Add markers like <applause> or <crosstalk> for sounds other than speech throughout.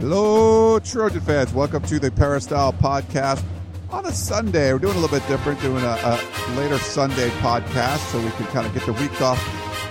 Hello, Trojan fans. Welcome to the Peristyle Podcast on a Sunday. We're doing a little bit different, doing a, a later Sunday podcast so we can kind of get the week off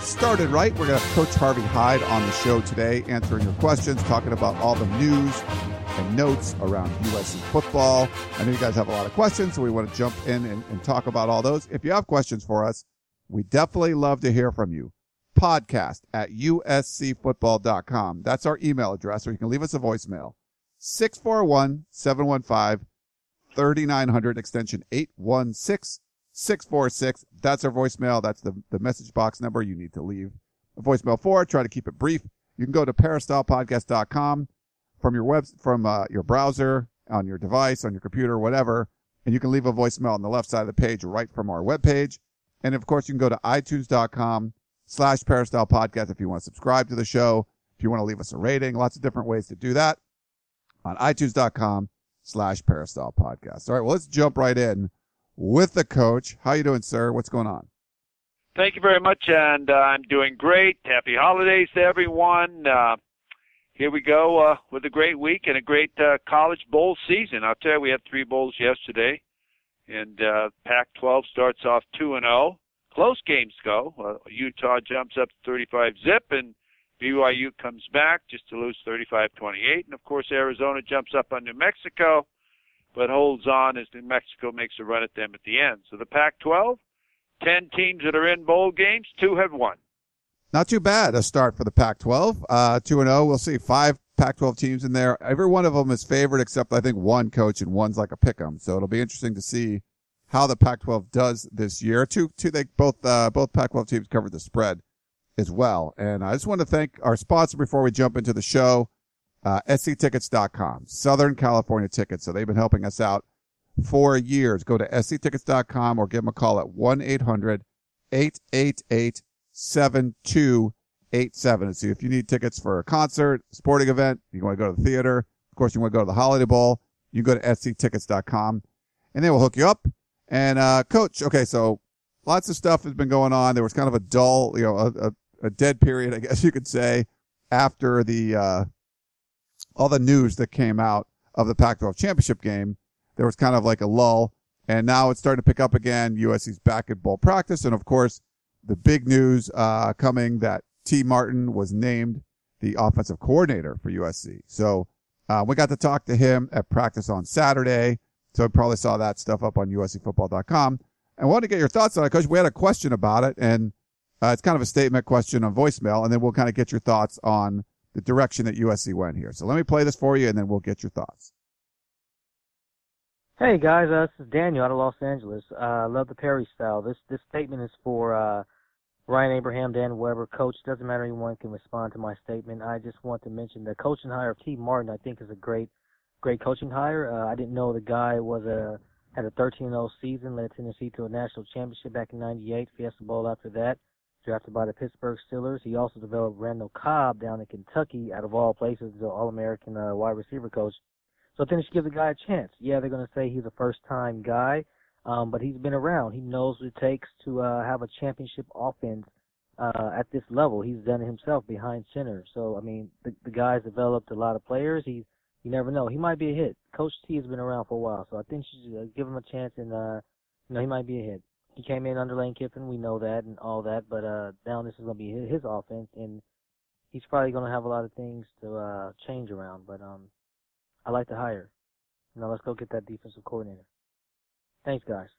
started right. We're going to have Coach Harvey Hyde on the show today, answering your questions, talking about all the news and notes around USC football. I know you guys have a lot of questions, so we want to jump in and, and talk about all those. If you have questions for us, we definitely love to hear from you podcast at uscfootball.com. That's our email address, or you can leave us a voicemail. 641-715-3900, extension 816 646. That's our voicemail. That's the, the message box number you need to leave a voicemail for. Try to keep it brief. You can go to peristylepodcast.com from your web, from uh, your browser, on your device, on your computer, whatever, and you can leave a voicemail on the left side of the page right from our webpage. And of course, you can go to itunes.com slash Peristyle Podcast if you want to subscribe to the show, if you want to leave us a rating, lots of different ways to do that on itunes.com slash Peristyle Podcast. All right, well, let's jump right in with the coach. How you doing, sir? What's going on? Thank you very much, and uh, I'm doing great. Happy holidays to everyone. Uh, here we go uh, with a great week and a great uh, college bowl season. I'll tell you, we had three bowls yesterday, and uh, Pac-12 starts off two and zero. Oh. Close games go. Uh, Utah jumps up to 35 zip, and BYU comes back just to lose 35-28, and of course Arizona jumps up on New Mexico but holds on as New Mexico makes a run at them at the end. So the Pac-12, 10 teams that are in bowl games, two have won. Not too bad a start for the Pac-12. Uh, 2 and 0. We'll see five Pac-12 teams in there. Every one of them is favored except I think one coach and one's like a pick 'em. So it'll be interesting to see how the Pac-12 does this year. Two, two, they both, uh, both Pac-12 teams covered the spread as well. And I just want to thank our sponsor before we jump into the show uh, sctickets.com, Southern California tickets. So they've been helping us out for years. Go to sctickets.com or give them a call at 1-800-888-7287. So if you need tickets for a concert, sporting event, you want to go to the theater, of course you want to go to the Holiday Bowl, you go to sctickets.com and they will hook you up. And, uh, coach, okay, so lots of stuff has been going on. There was kind of a dull, you know, a, a, a dead period, <laughs> I guess you could say, after the, uh, all the news that came out of the Pac-12 championship game, there was kind of like a lull, and now it's starting to pick up again. USC's back at bowl practice, and of course, the big news uh, coming that Tee Martin was named the offensive coordinator for USC. So uh, we got to talk to him at practice on Saturday. So we probably saw that stuff up on USCFootball.com. And I wanted to get your thoughts on it because we had a question about it, and uh, it's kind of a statement question on voicemail, and then we'll kind of get your thoughts on the direction that USC went here. So let me play this for you, and then we'll get your thoughts. Hey guys, uh, this is Daniel out of Los Angeles. Uh, I love the Perry style. This this statement is for uh, Ryan Abraham, Dan Weber, Coach. Doesn't matter anyone can respond to my statement. I just want to mention the coaching hire of Tee Martin. I think is a great great coaching hire. Uh, I didn't know the guy was a had a 13-0 season, led Tennessee to a national championship back in '98, Fiesta Bowl after that drafted by the Pittsburgh Steelers. He also developed Randall Cobb down in Kentucky, out of all places, the All-American uh, wide receiver coach. So think they the guy a chance. Yeah, they're going to say he's a first-time guy, um, but he's been around. He knows what it takes to uh, have a championship offense uh, at this level. He's done it himself behind center. So I mean, the, the guy's developed a lot of players. He's you never know. He might be a hit. Coach T has been around for a while, so I think you should uh, give him a chance, and uh, you know he might be a hit he came in under Lane Kiffin. We know that and all that, but uh, now this is going to be his, his offense, and he's probably going to have a lot of things to uh, change around. But um, I like to hire. Now let's go get that defensive coordinator. Thanks, guys.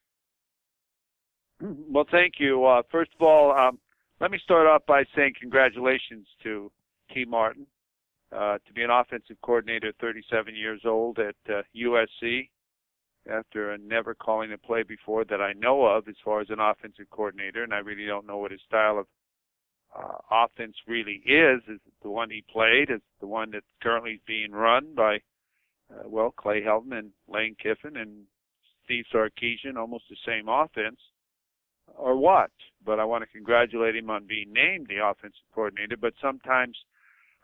Well, thank you. Uh, first of all, um, let me start off by saying congratulations to Tee Martin uh, to be an offensive coordinator, 37 years old at uh, USC after never calling a play before that I know of as far as an offensive coordinator, and I really don't know what his style of uh, offense really is. Is the one he played? Is the one that's currently being run by uh, well, Clay Helton and Lane Kiffin and Steve Sarkisian, almost the same offense, or what? But I want to congratulate him on being named the offensive coordinator. But sometimes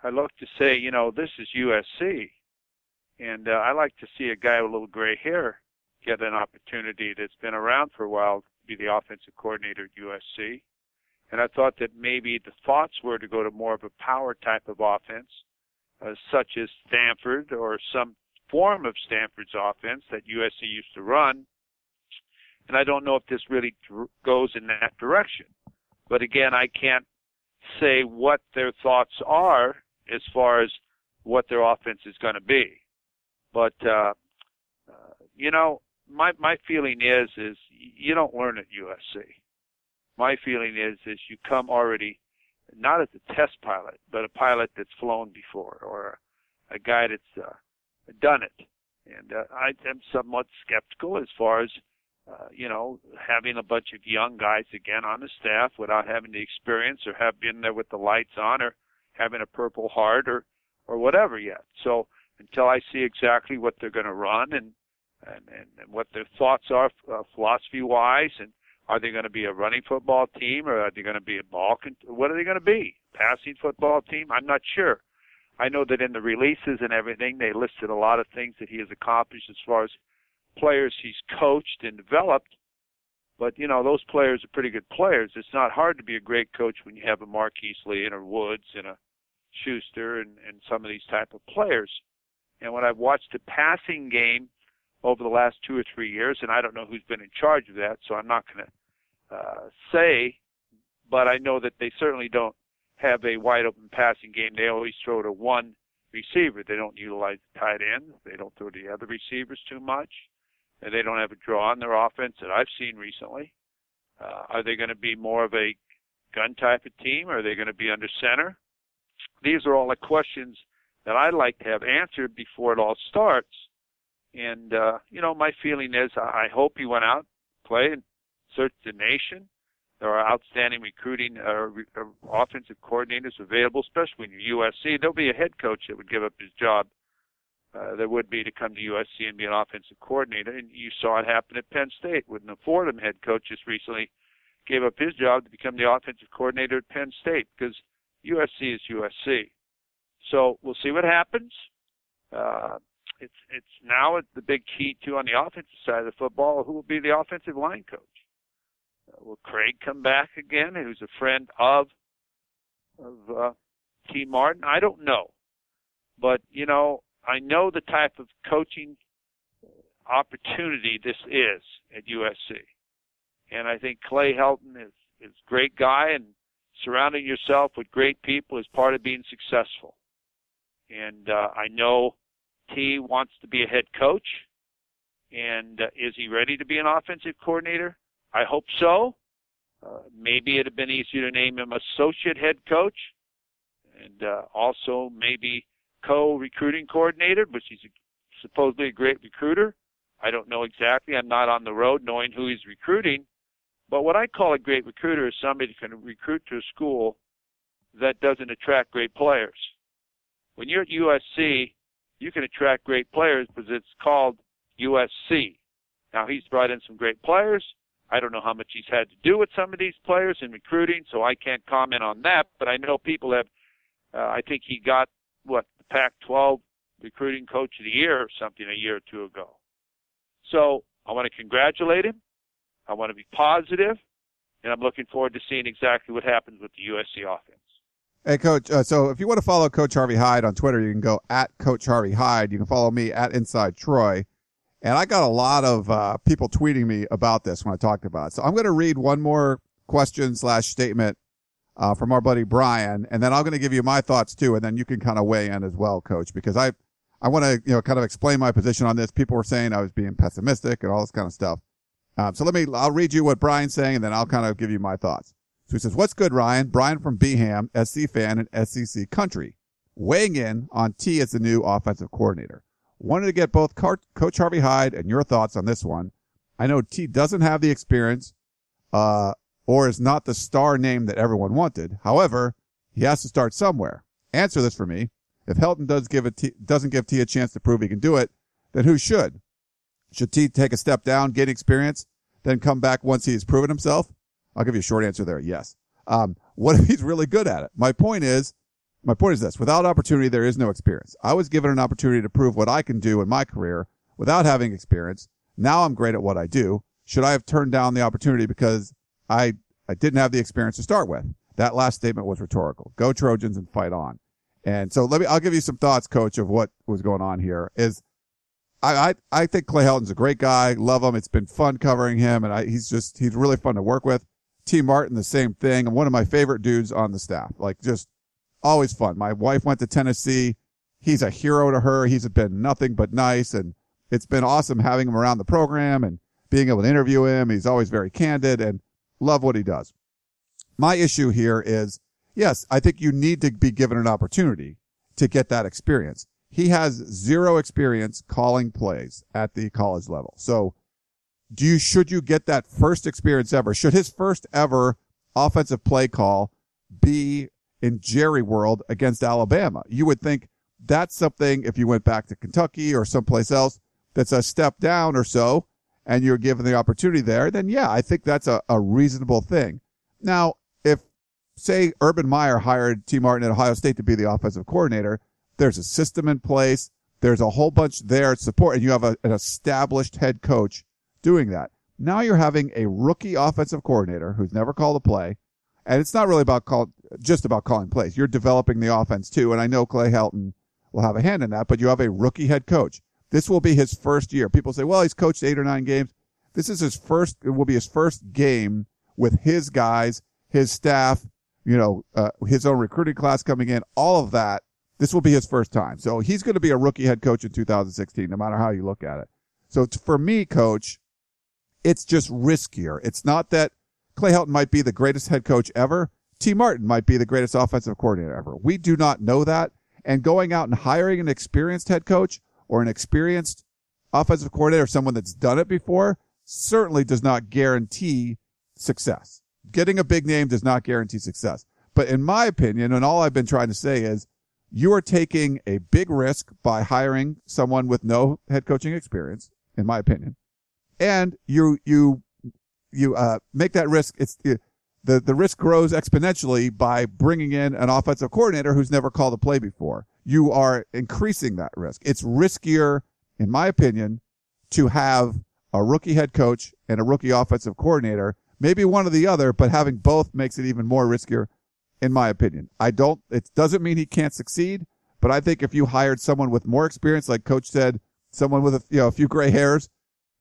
I look to say, you know, this is USC, and uh, I like to see a guy with a little gray hair get an opportunity that's been around for a while to be the offensive coordinator at USC. And I thought that maybe the thoughts were to go to more of a power type of offense, uh, such as Stanford or some form of Stanford's offense that USC used to run. And I don't know if this really goes in that direction. But again, I can't say what their thoughts are as far as what their offense is going to be. But uh, uh, you know, my my feeling is is you don't learn at USC. My feeling is is you come already not as a test pilot, but a pilot that's flown before or a guy that's uh, done it. And uh, I am somewhat skeptical as far as uh, you know having a bunch of young guys again on the staff without having the experience or have been there with the lights on or having a purple heart or or whatever yet. So until I see exactly what they're going to run and and, and, what their thoughts are uh, philosophy wise and are they going to be a running football team or are they going to be a ball con- what are they going to be? Passing football team? I'm not sure. I know that in the releases and everything they listed a lot of things that he has accomplished as far as players he's coached and developed. But you know those players are pretty good players. It's not hard to be a great coach when you have a marquise lee and a woods and a schuster and, and some of these type of players and when i've watched the passing game over the last two or three years, and I don't know who's been in charge of that, so I'm not going to uh, say, but I know that they certainly don't have a wide open passing game. They always throw to one receiver. They don't utilize the tight end. They don't throw to the other receivers too much. And they don't have a draw on their offense that I've seen recently. Uh, are they going to be more of a gun type of team? Are they going to be under center? These are all the questions that I'd like to have answered before it all starts. And uh, you know, my feeling is I hope he went out, play, and search the nation. There are outstanding recruiting uh, re- uh, offensive coordinators available, especially you're USC. There'll be a head coach that would give up his job. Uh, there would be to come to USC and be an offensive coordinator, and you saw it happen at Penn State when the Fordham head coach just recently gave up his job to become the offensive coordinator at Penn State because USC is USC. So we'll see what happens. Uh, it's it's now the big key too on the offensive side of the football. Who will be the offensive line coach? Uh, will Craig come back again? Who's a friend of of uh, Tee Martin? I don't know, but you know I know the type of coaching opportunity this is at USC, and I think Clay Helton is is a great guy, and surrounding yourself with great people is part of being successful. And uh, I know T wants to be a head coach. And uh, is he ready to be an offensive coordinator? I hope so. Uh, maybe it'd have been easier to name him associate head coach and uh, also maybe co-recruiting coordinator, but he's a, supposedly a great recruiter. I don't know exactly. I'm not on the road knowing who he's recruiting. But what I call a great recruiter is somebody who can recruit to a school that doesn't attract great players. When you're at USC, you can attract great players because it's called USC. Now he's brought in some great players. I don't know how much he's had to do with some of these players in recruiting, so I can't comment on that. But I know people have. Uh, I think he got what the Pac-12 recruiting coach of the year or something a year or two ago. So I want to congratulate him. I want to be positive, and I'm looking forward to seeing exactly what happens with the USC offense. Hey, Coach. Uh, so if you want to follow Coach Harvey Hyde on Twitter, you can go at Coach Harvey Hyde. You can follow me at Inside Troy. And I got a lot of uh, people tweeting me about this when I talked about it. So I'm going to read one more question slash statement uh, from our buddy Brian, and then I'm going to give you my thoughts too, and then you can kind of weigh in as well, Coach, because I I want to you know kind of explain my position on this. People were saying I was being pessimistic and all this kind of stuff. Um, so let me I'll read you what Brian's saying, and then I'll kind of give you my thoughts. So he says, what's good, Ryan? Brian from Beham, SC fan and SEC country. Weighing in on T as the new offensive coordinator. Wanted to get both Coach Harvey Hyde and your thoughts on this one. I know T doesn't have the experience, uh, or is not the star name that everyone wanted. However, he has to start somewhere. Answer this for me. If Helton does give a T, doesn't give T a chance to prove he can do it, then who should? Should T take a step down, gain experience, then come back once he has proven himself? I'll give you a short answer there. Yes. Um, what if he's really good at it? My point is, my point is this: without opportunity, there is no experience. I was given an opportunity to prove what I can do in my career without having experience. Now I'm great at what I do. Should I have turned down the opportunity because I I didn't have the experience to start with? That last statement was rhetorical. Go Trojans and fight on. And so let me, I'll give you some thoughts, coach, of what was going on here is I, I, I think Clay Helton's a great guy. Love him. It's been fun covering him and I, he's just, he's really fun to work with. Tee Martin, the same thing. And one of my favorite dudes on the staff. Like just always fun. My wife went to Tennessee. He's a hero to her. He's been nothing but nice. And it's been awesome having him around the program and being able to interview him. He's always very candid and love what he does. My issue here is, yes, I think you need to be given an opportunity to get that experience. He has zero experience calling plays at the college level. So do you, should you get that first experience ever? Should his first ever offensive play call be in Jerry world against Alabama? You would think that's something if you went back to Kentucky or someplace else that's a step down or so and you're given the opportunity there, then yeah, I think that's a, a reasonable thing. Now, if say Urban Meyer hired Tee Martin at Ohio State to be the offensive coordinator, there's a system in place. There's a whole bunch there support and you have a, an established head coach doing that. Now you're having a rookie offensive coordinator who's never called a play. And it's not really about call, just about calling plays. You're developing the offense too. And I know Clay Helton will have a hand in that, but you have a rookie head coach. This will be his first year. People say, well, he's coached eight or nine games. This is his first, it will be his first game with his guys, his staff, you know, uh, his own recruiting class coming in, all of that. This will be his first time. So he's going to be a rookie head coach in 2016, no matter how you look at it. So for me, coach, it's just riskier. It's not that Clay Helton might be the greatest head coach ever. Tee Martin might be the greatest offensive coordinator ever. We do not know that. And going out and hiring an experienced head coach or an experienced offensive coordinator, someone that's done it before, certainly does not guarantee success. Getting a big name does not guarantee success. But in my opinion, and all I've been trying to say is you are taking a big risk by hiring someone with no head coaching experience, in my opinion. And you, you, you, uh, make that risk. It's, the, the risk grows exponentially by bringing in an offensive coordinator who's never called a play before you are increasing that risk. It's riskier, in my opinion, to have a rookie head coach and a rookie offensive coordinator, maybe one or the other, but having both makes it even more riskier, in my opinion. I don't, it doesn't mean he can't succeed, but I think if you hired someone with more experience, like coach said, someone with a, you know, a few gray hairs,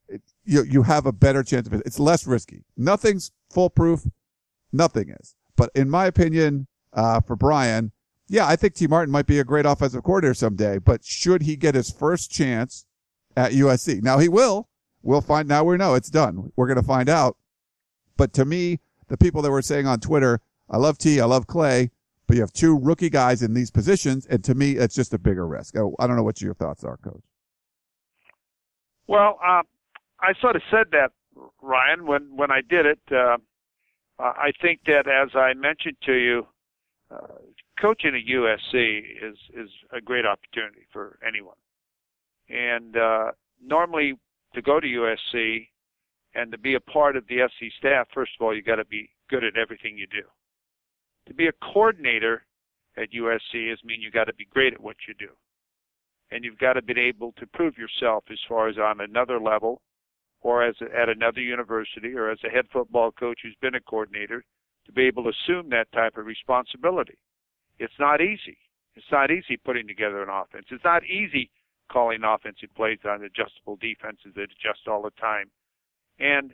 it, you, you have a better chance of it. It's less risky. Nothing's foolproof. Nothing is. But in my opinion, uh, for Brian, yeah, I think Tee Martin might be a great offensive coordinator someday, but should he get his first chance at USC? Now he will. We'll find, now we know it's done. We're going to find out. But to me, the people that were saying on Twitter, I love T, I love Clay, but you have two rookie guys in these positions, and to me, it's just a bigger risk. I don't know what your thoughts are, Coach. Well, uh, I sort of said that, Ryan, when when I did it. Uh, I think that, as I mentioned to you, uh, coaching at USC is is a great opportunity for anyone. And uh, normally, to go to USC and to be a part of the SC staff, first of all, you got to be good at everything you do. To be a coordinator at USC is mean you got to be great at what you do, and you've got to be able to prove yourself as far as on another level, or as a, at another university, or as a head football coach who's been a coordinator, to be able to assume that type of responsibility. It's not easy. It's not easy putting together an offense. It's not easy calling offensive plays on adjustable defenses that adjust all the time. And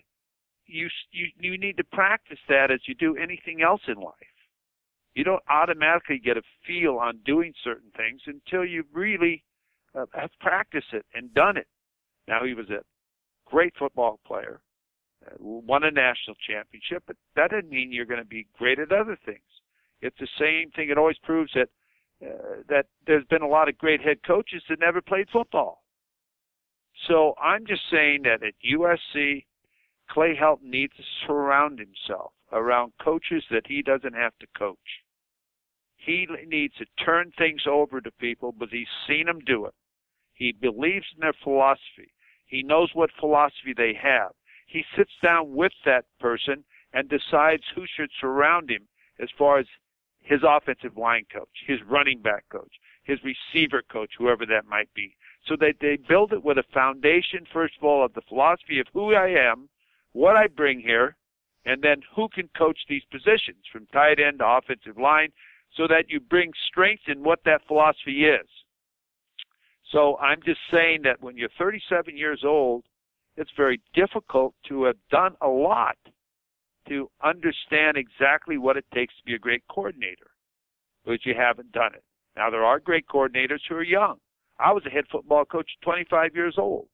you you you need to practice that as you do anything else in life. You don't automatically get a feel on doing certain things until you really uh, have practiced it and done it. Now he was a great football player, uh, won a national championship, but that doesn't mean you're going to be great at other things. It's the same thing. It always proves that uh, that there's been a lot of great head coaches that never played football. So I'm just saying that at USC, Clay Helton needs to surround himself around coaches that he doesn't have to coach. He needs to turn things over to people, but he's seen them do it. He believes in their philosophy. He knows what philosophy they have. He sits down with that person and decides who should surround him as far as his offensive line coach, his running back coach, his receiver coach, whoever that might be. So that they build it with a foundation, first of all, of the philosophy of who I am, what I bring here, and then who can coach these positions from tight end to offensive line so that you bring strength in what that philosophy is. So I'm just saying that when you're 37 years old, it's very difficult to have done a lot to understand exactly what it takes to be a great coordinator, but you haven't done it. Now there are great coordinators who are young. I was a head football coach at 25 years old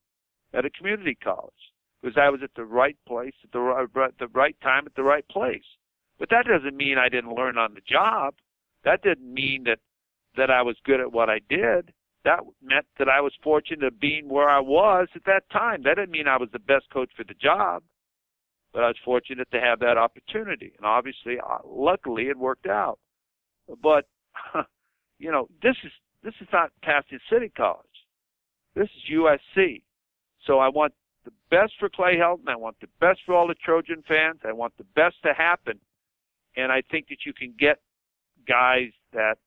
at a community college because I was at the right place at the right, the right time at the right place. But that doesn't mean I didn't learn on the job. That didn't mean that that I was good at what I did. That meant that I was fortunate of being where I was at that time. That didn't mean I was the best coach for the job, but I was fortunate to have that opportunity. And obviously, uh, luckily, it worked out. But <laughs> you know, this is this is not Pasadena City College. This is USC. So I want the best for Clay Helton. I want the best for all the Trojan fans. I want the best to happen. And I think that you can get guys that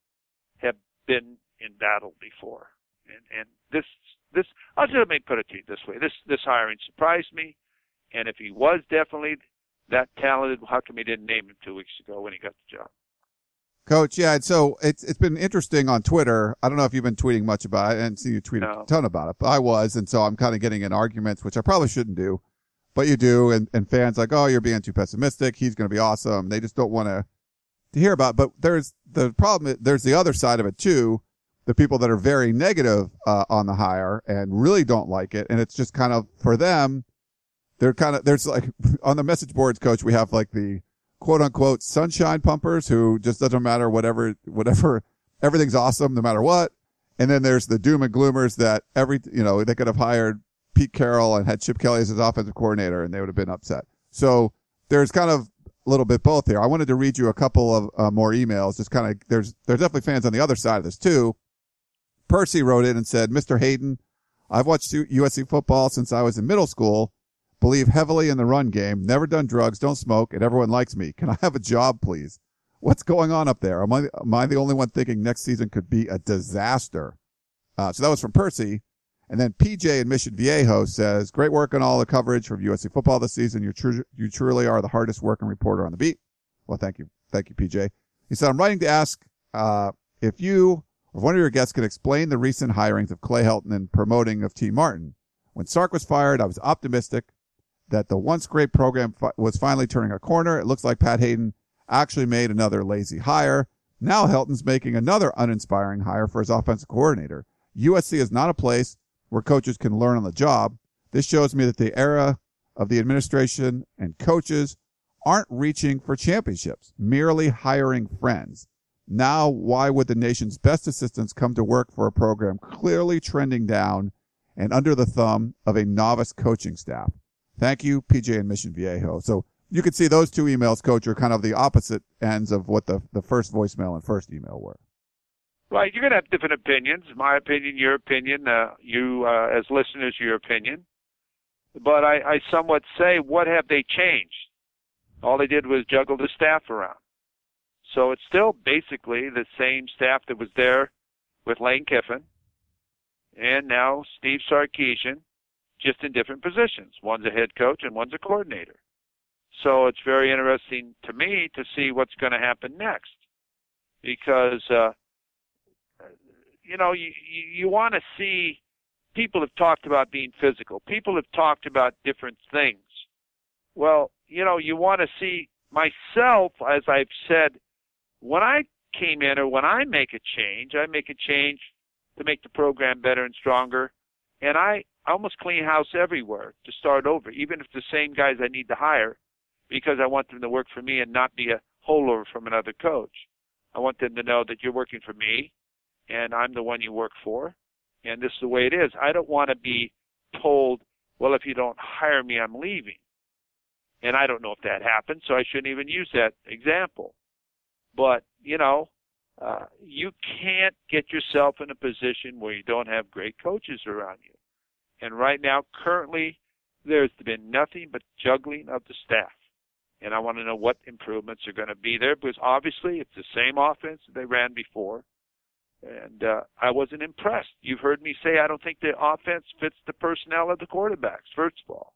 have been in battle before. And and this this I'll just let me put it to you this way. This this hiring surprised me. And if he was definitely that talented, how come he didn't name him two weeks ago when he got the job? Coach, yeah, so it's it's been interesting on Twitter. I don't know if you've been tweeting much about it. I didn't see you tweet no. a ton about it, but I was, and so I'm kind of getting in arguments, which I probably shouldn't do, but you do, and, and fans like, oh, you're being too pessimistic. He's going to be awesome. They just don't want to to hear about. But there's the problem. There's the other side of it too. The people that are very negative uh, on the hire and really don't like it, and it's just kind of for them. They're kind of there's like <laughs> on the message boards, coach. We have like the quote unquote sunshine pumpers who just doesn't matter whatever, whatever, <laughs> everything's awesome no matter what. And then there's the doom and gloomers that every, you know, they could have hired Pete Carroll and had Chip Kelly as his offensive coordinator and they would have been upset. So there's kind of little bit both here. I wanted to read you a couple of uh, more emails. Just kind of, there's, there's definitely fans on the other side of this too. Percy wrote in and said, Mr. Hayden, I've watched USC football since I was in middle school believe heavily in the run game, never done drugs, don't smoke, and everyone likes me. Can I have a job, please? What's going on up there? Am I, am I the only one thinking next season could be a disaster? Uh, so that was from Percy. And then PJ in Mission Viejo says, great work on all the coverage from USC football this season. You, tr- you truly are the hardest working reporter on the beat. Well, thank you. Thank you, PJ. He said, I'm writing to ask, uh, if you or one of your guests could explain the recent hirings of Clay Helton and promoting of Tee Martin. When Sark was fired, I was optimistic that the once great program fi- was finally turning a corner. It looks like Pat Haden actually made another lazy hire. Now Helton's making another uninspiring hire for his offensive coordinator. USC is not a place where coaches can learn on the job. This shows me that the era of the administration and coaches aren't reaching for championships, merely hiring friends. Now, why would the nation's best assistants come to work for a program clearly trending down and under the thumb of a novice coaching staff? Thank you, PJ and Mission Viejo. So you can see those two emails, Coach, are kind of the opposite ends of what the, the first voicemail and first email were. Right. You're going to have different opinions. My opinion, your opinion, uh, you uh, as listeners, your opinion. But I, I somewhat say, what have they changed? All they did was juggle the staff around. So it's still basically the same staff that was there with Lane Kiffin and now Steve Sarkisian just in different positions. One's a head coach and one's a coordinator. So it's very interesting to me to see what's going to happen next, because uh, you know you you want to see. People have talked about being physical. People have talked about different things. Well, you know, you want to see myself, as I've said, when I came in or when I make a change, I make a change to make the program better and stronger. And I I almost clean house everywhere to start over, even if the same guys I need to hire, because I want them to work for me and not be a holdover from another coach. I want them to know that you're working for me, and I'm the one you work for, and this is the way it is. I don't want to be told, well, if you don't hire me, I'm leaving. And I don't know if that happens, so I shouldn't even use that example. But, you know, uh, you can't get yourself in a position where you don't have great coaches around you. And right now, currently, there's been nothing but juggling of the staff. And I want to know what improvements are going to be there because obviously it's the same offense they ran before. And uh, I wasn't impressed. You've heard me say I don't think the offense fits the personnel of the quarterbacks, first of all,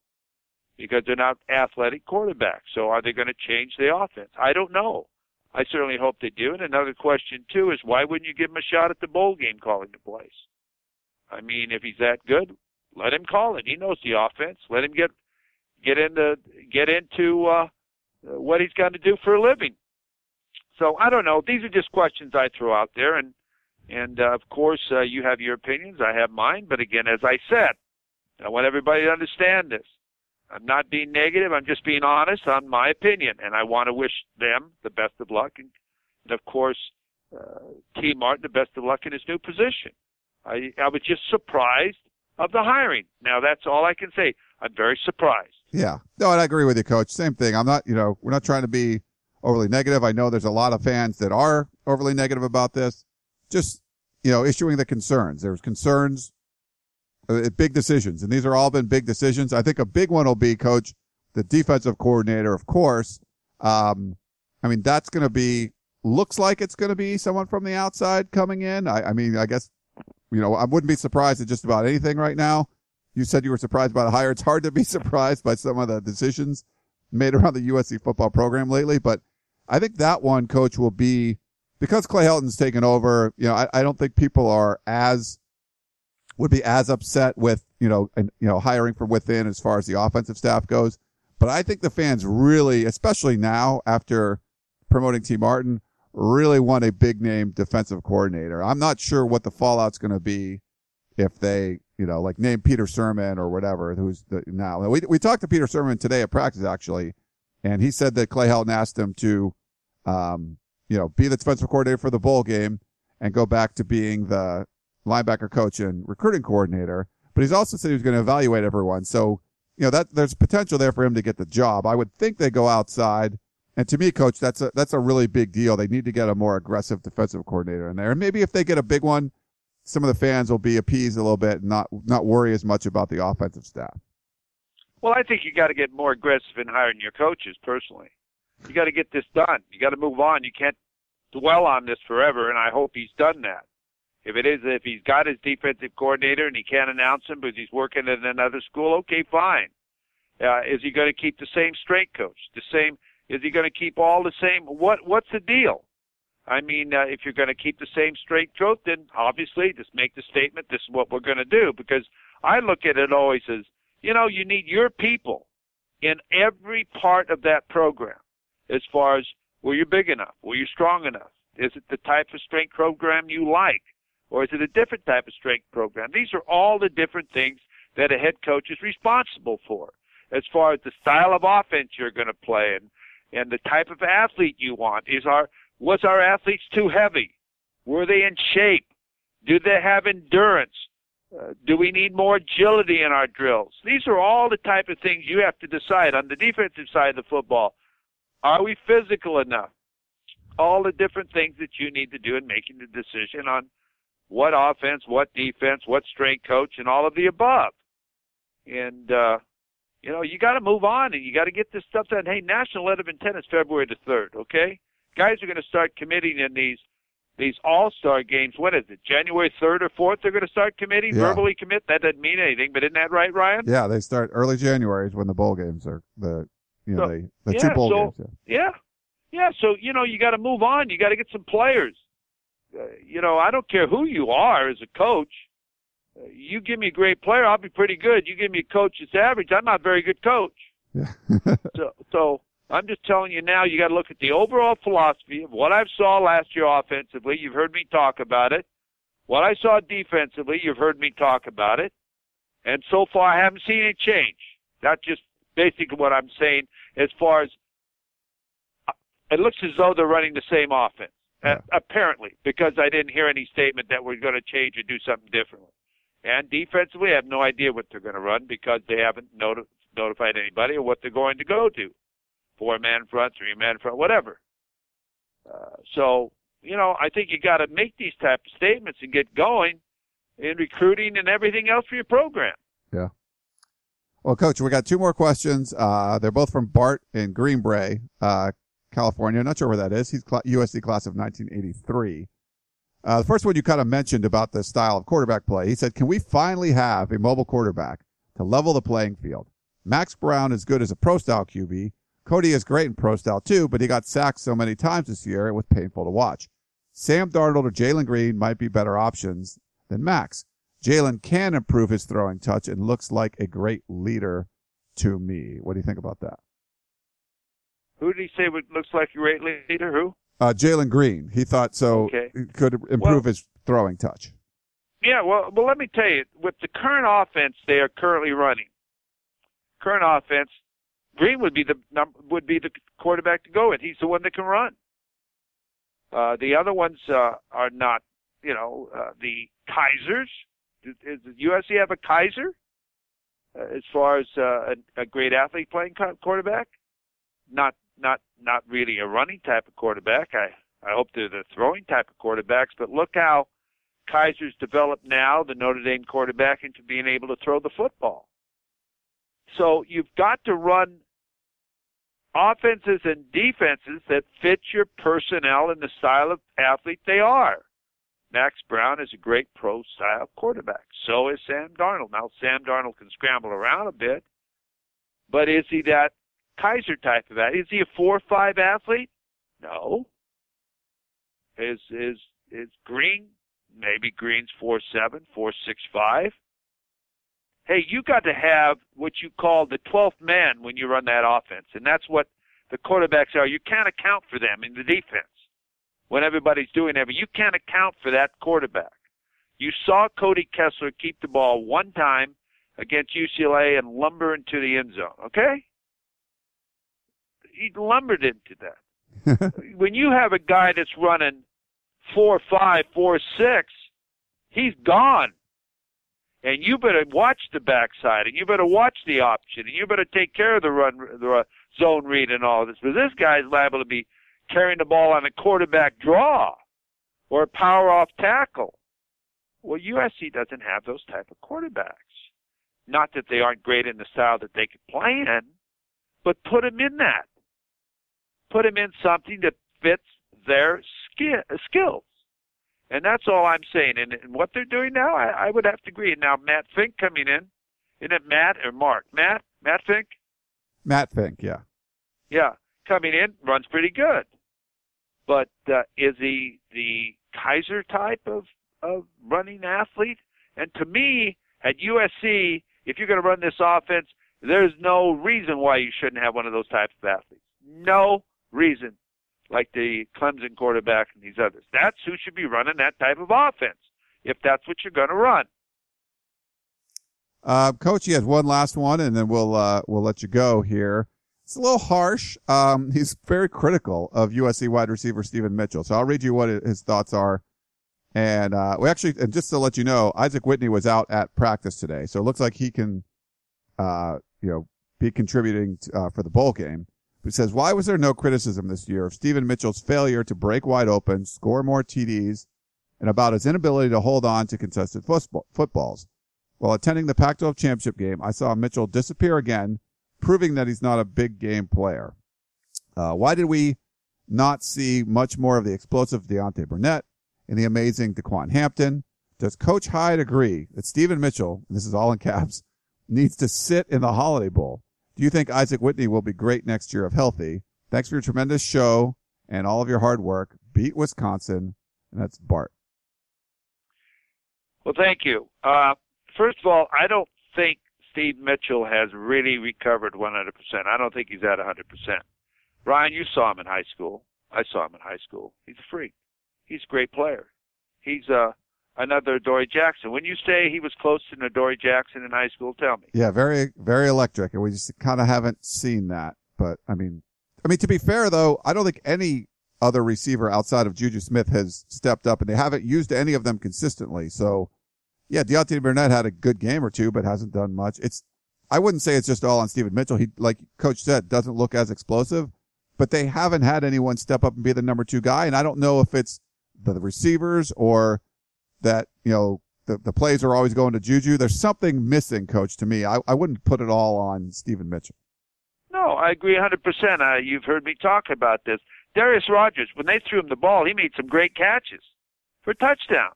because they're not athletic quarterbacks. So are they going to change the offense? I don't know. I certainly hope they do. And another question, too, is why wouldn't you give him a shot at the bowl game calling the plays? I mean, if he's that good, let him call it. He knows the offense. Let him get get into get into uh, what he's got to do for a living. So I don't know. These are just questions I throw out there, and and uh, of course uh, you have your opinions. I have mine. But again, as I said, I want everybody to understand this. I'm not being negative. I'm just being honest on my opinion, and I want to wish them the best of luck, and, and of course, uh, Tee Martin the best of luck in his new position. I I was just surprised of the hiring. Now that's all I can say. I'm very surprised. Yeah. No, and I agree with you, coach. Same thing. I'm not, you know, we're not trying to be overly negative. I know there's a lot of fans that are overly negative about this. Just, you know, issuing the concerns. There's concerns, uh, big decisions, and these are all been big decisions. I think a big one will be, coach, the defensive coordinator, of course. Um, I mean, that's going to be, looks like it's going to be someone from the outside coming in. I, I mean, I guess you know, I wouldn't be surprised at just about anything right now. You said you were surprised by the hire. It's hard to be <laughs> surprised by some of the decisions made around the USC football program lately, but I think that one coach will be because Clay Helton's taken over. You know, I, I don't think people are as would be as upset with you know and you know hiring from within as far as the offensive staff goes. But I think the fans really, especially now after promoting Tee Martin, really want a big name defensive coordinator. I'm not sure what the fallout's going to be if they, you know, like name Peter Sirmon or whatever, who's the, now. We, we talked to Peter Sirmon today at practice, actually, and he said that Clay Helton asked him to, um, you know, be the defensive coordinator for the bowl game and go back to being the linebacker coach and recruiting coordinator. But he's also said he was going to evaluate everyone. So, you know, that there's potential there for him to get the job. I would think they go outside and to me, coach, that's a, that's a really big deal. They need to get a more aggressive defensive coordinator in there. And maybe if they get a big one, some of the fans will be appeased a little bit and not, not worry as much about the offensive staff. Well, I think you got to get more aggressive in hiring your coaches personally. You got to get this done. You got to move on. You can't dwell on this forever, and I hope he's done that. If it is, if he's got his defensive coordinator and he can't announce him because he's working at another school, okay, fine. Uh, is he going to keep the same strength coach, the same is he going to keep all the same? What What's the deal? I mean, uh, if you're going to keep the same straight coach, then obviously just make the statement, this is what we're going to do. Because I look at it always as, you know, you need your people in every part of that program as far as were you big enough? Were you strong enough? Is it the type of strength program you like? Or is it a different type of strength program? These are all the different things that a head coach is responsible for as far as the style of offense you're going to play and and the type of athlete you want. Is our was our athletes too heavy? Were they in shape? Do they have endurance? Uh, do we need more agility in our drills? These are all the type of things you have to decide on the defensive side of the football. Are we physical enough? All the different things that you need to do in making the decision on what offense, what defense, what strength coach, and all of the above. And uh, you know, you got to move on and you got to get this stuff done. Hey, national letter of intent is February the third. Okay, guys are going to start committing in these these All Star games. What is it? January third or fourth? They're going to start committing. Yeah. Verbally commit. That doesn't mean anything, but isn't that right, Ryan? Yeah, they start early January is when the bowl games are the you know so, they, the yeah, two bowl so, games. Yeah. yeah, yeah. So you know you got to move on. You got to get some players. Uh, you know, I don't care who you are as a coach you give me a great player, I'll be pretty good. You give me a coach that's average, I'm not a very good coach. Yeah. <laughs> so, so I'm just telling you now, you got to look at the overall philosophy of what I saw last year offensively. You've heard me talk about it. What I saw defensively, you've heard me talk about it. And so far, I haven't seen any change. That's just basically what I'm saying as far as uh, it looks as though they're running the same offense. Yeah. Uh, apparently, because I didn't hear any statement that we're going to change or do something differently. And defensively, I have no idea what they're going to run because they haven't noti- notified anybody of what they're going to go to. Four man front, three man front, whatever. Uh, so, you know, I think you got to make these type of statements and get going in recruiting and everything else for your program. Yeah. Well, coach, we got two more questions. Uh, they're both from Bart in Greenbrae, uh, California. Not sure where that is. He's cl- USC class of 1983. Uh, the first one you kind of mentioned about the style of quarterback play. He said, can we finally have a mobile quarterback to level the playing field? Max Brown is good as a pro style QB. Cody is great in pro style too, but he got sacked so many times this year it was painful to watch. Sam Darnold or Jalen Greene might be better options than Max. Jalen can improve his throwing touch and looks like a great leader to me. What do you think about that? Who did he say would, looks like a great leader? Who? Uh, Jalen Greene. He thought so. Okay. Could improve Well- his throwing touch. Yeah, well, well, let me tell you, with the current offense they are currently running, current offense, Greene would be the would be the quarterback to go with. He's the one that can run. Uh, the other ones uh, are not, you know, uh, the Kizers. Does, USC have a Kizer uh, as far as uh, a, a great athlete playing quarterback? Not, not, not really a running type of quarterback. I, I hope they're the throwing type of quarterbacks. But look how Kizer's developed now, the Notre Dame quarterback, into being able to throw the football. So you've got to run offenses and defenses that fit your personnel and the style of athlete they are. Max Brown is a great pro style quarterback. So is Sam Darnold. Now Sam Darnold can scramble around a bit, but is he that Kizer type of athlete? Is he a 4 5 athlete? No. Is is is Greene maybe Greene's four seven, four six five? Hey, you got to have what you call the twelfth man when you run that offense, and that's what the quarterbacks are. You can't account for them in the defense when everybody's doing everything. You can't account for that quarterback. You saw Cody Kessler keep the ball one time against UCLA and lumber into the end zone. Okay, he lumbered into that <laughs> when you have a guy that's running four five, four six, he's gone. And you better watch the backside, and you better watch the option, and you better take care of the run, the uh, zone read, and all this. But this guy's liable to be carrying the ball on a quarterback draw or a power off tackle. Well, USC doesn't have those type of quarterbacks. Not that they aren't great in the style that they could play in, but put them in that put them in something that fits their ski- uh, skills. And that's all I'm saying. And, and what they're doing now, I, I would have to agree. And now Matt Fink coming in, isn't it Matt or Mark? Matt? Matt Fink? Matt Fink, yeah. Yeah, coming in, runs pretty good. But uh, is he the Kizer type of, of running athlete? And to me, at USC, if you're going to run this offense, there's no reason why you shouldn't have one of those types of athletes. No reason, like the Clemson quarterback and these others. That's who should be running that type of offense, if that's what you're going to run. Uh, coach, he has one last one, and then we'll uh, we'll let you go here. It's a little harsh. Um, he's very critical of USC wide receiver Steven Mitchell. So I'll read you what his thoughts are. And uh, we actually, and just to let you know, Isaac Whitney was out at practice today, so it looks like he can, uh, you know, be contributing uh, for the bowl game. He says, why was there no criticism this year of Steven Mitchell's failure to break wide open, score more TDs, and about his inability to hold on to contested football, footballs? While attending the Pac-12 championship game, I saw Mitchell disappear again, proving that he's not a big game player. Uh, why did we not see much more of the explosive Deontay Burnett and the amazing DeQuan Hampton? Does Coach Hyde agree that Steven Mitchell, and this is all in caps, <laughs> needs to sit in the Holiday Bowl? Do you think Isaac Whitney will be great next year if healthy? Thanks for your tremendous show and all of your hard work. Beat Wisconsin. And that's Bart. Well, thank you. Uh, first of all, I don't think Steve Mitchell has really recovered 100%. I don't think he's at 100%. Ryan, you saw him in high school. I saw him in high school. He's a freak. He's a great player. He's uh, another Dory Jackson. When you say he was close to Dory Jackson in high school, tell me. Yeah, very, very electric. And we just kind of haven't seen that. But I mean, I mean, to be fair though, I don't think any other receiver outside of Juju Smith has stepped up and they haven't used any of them consistently. So yeah, Deontay Burnett had a good game or two, but hasn't done much. It's, I wouldn't say it's just all on Steven Mitchell. He, like coach said, doesn't look as explosive, but they haven't had anyone step up and be the number two guy. And I don't know if it's the receivers or that, you know, the, the plays are always going to Juju. There's something missing, coach, to me. I, I wouldn't put it all on Steven Mitchell. No, I agree 100%. Uh, you've heard me talk about this. Darreus Rogers, when they threw him the ball, he made some great catches for touchdowns.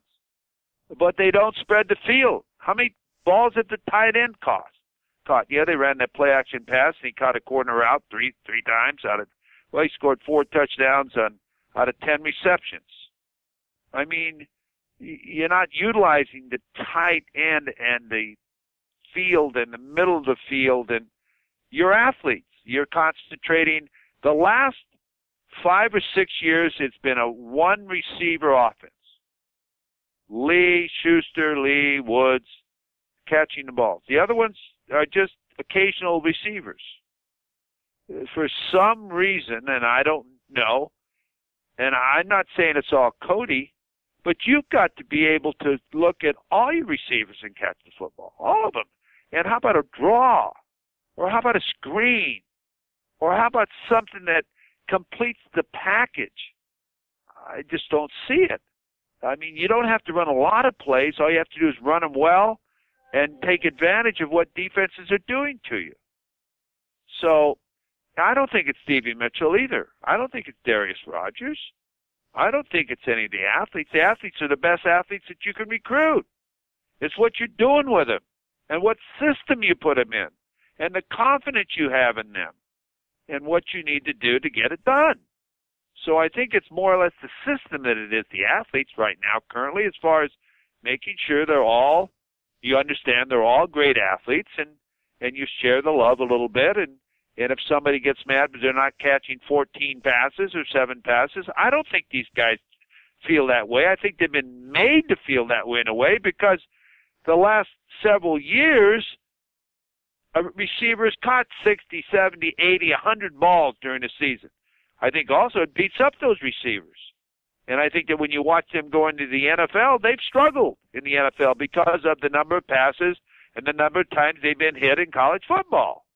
But they don't spread the field. How many balls did the tight end cost? Caught. Yeah, they ran that play action pass and he caught a corner route three three times out of well, he scored four touchdowns on out of ten receptions. I mean, you're not utilizing the tight end and the field and the middle of the field and your athletes. You're concentrating the last five or six years it's been a one receiver offense. Lee, Schuster, Lee, Woods catching the balls. The other ones are just occasional receivers. For some reason, and I don't know, and I'm not saying it's all Cody, but you've got to be able to look at all your receivers and catch the football, all of them. And how about a draw? Or how about a screen? Or how about something that completes the package? I just don't see it. I mean, you don't have to run a lot of plays. All you have to do is run them well and take advantage of what defenses are doing to you. So, I don't think it's Stevie Mitchell either. I don't think it's Darreus Rogers. I don't think it's any of the athletes. The athletes are the best athletes that you can recruit. It's what you're doing with them and what system you put them in and the confidence you have in them and what you need to do to get it done. So I think it's more or less the system that it is the athletes right now currently as far as making sure they're all you understand they're all great athletes and and you share the love a little bit and and if somebody gets mad because they're not catching 14 passes or 7 passes, I don't think these guys feel that way. I think they've been made to feel that way in a way because the last several years uh, receivers caught 60, 70, 80, 100 balls during the season. I think also it beats up those receivers. And I think that when you watch them go into the NFL, they've struggled in the NFL because of the number of passes and the number of times they've been hit in college football.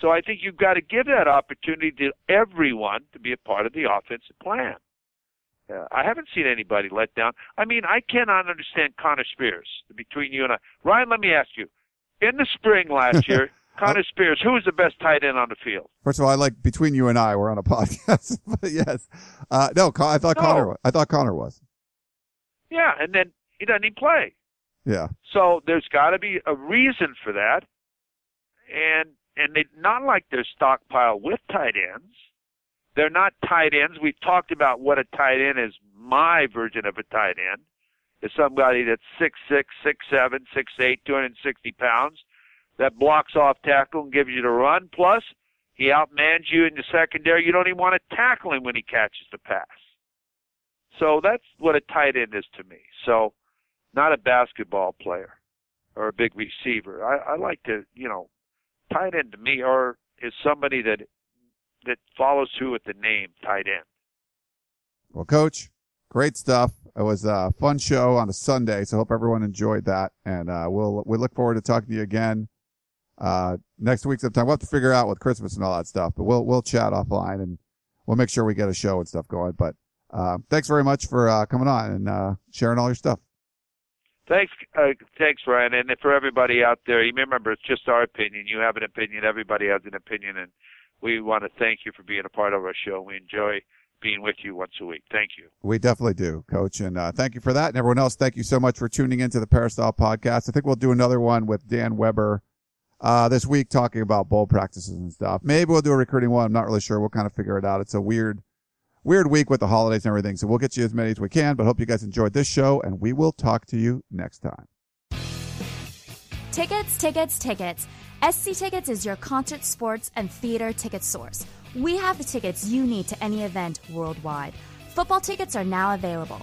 So I think you've got to give that opportunity to everyone to be a part of the offensive plan. Uh, I haven't seen anybody let down. I mean, I cannot understand Connor Spears between you and I. Ryan, let me ask you. In the spring last <laughs> year, Connor Spears, who is the best tight end on the field? First of all, I like between you and I, we're on a <laughs> podcast. but yes, uh, no, I thought no. Connor. I thought Connor was. Yeah, and then he doesn't even play. Yeah. So there's got to be a reason for that, and and they not like they're stockpiled with tight ends. They're not tight ends. We've talked about what a tight end is. My version of a tight end is somebody that's six six, six seven, six eight, two hundred and sixty pounds that blocks off tackle and gives you the run. Plus, he outmans you in the secondary. You don't even want to tackle him when he catches the pass. So that's what a tight end is to me. So, not a basketball player or a big receiver. I, I like to, you know, tight end to me or is somebody that that follows through with the name tight end. Well, coach, great stuff. It was a fun show on a Sunday, so hope everyone enjoyed that. And uh, we'll we look forward to talking to you again uh, next week sometime. We'll have to figure out with Christmas and all that stuff, but we'll we'll chat offline and we'll make sure we get a show and stuff going. But uh, thanks very much for uh, coming on and uh, sharing all your stuff. Thanks, uh, thanks, Ryan, and for everybody out there. You remember, it's just our opinion. You have an opinion. Everybody has an opinion, and we want to thank you for being a part of our show. We enjoy being with you once a week. Thank you. We definitely do, Coach, and uh, thank you for that. And everyone else, thank you so much for tuning into the Peristyle podcast. I think we'll do another one with Dan Weber uh, this week, talking about bowl practices and stuff. Maybe we'll do a recruiting one. I'm not really sure. We'll kind of figure it out. It's a weird weird week with the holidays and everything. So we'll get you as many as we can, but hope you guys enjoyed this show and we will talk to you next time. Tickets, tickets, tickets. SC Tickets is your concert, sports, and theater ticket source. We have the tickets you need to any event worldwide. Football tickets are now available.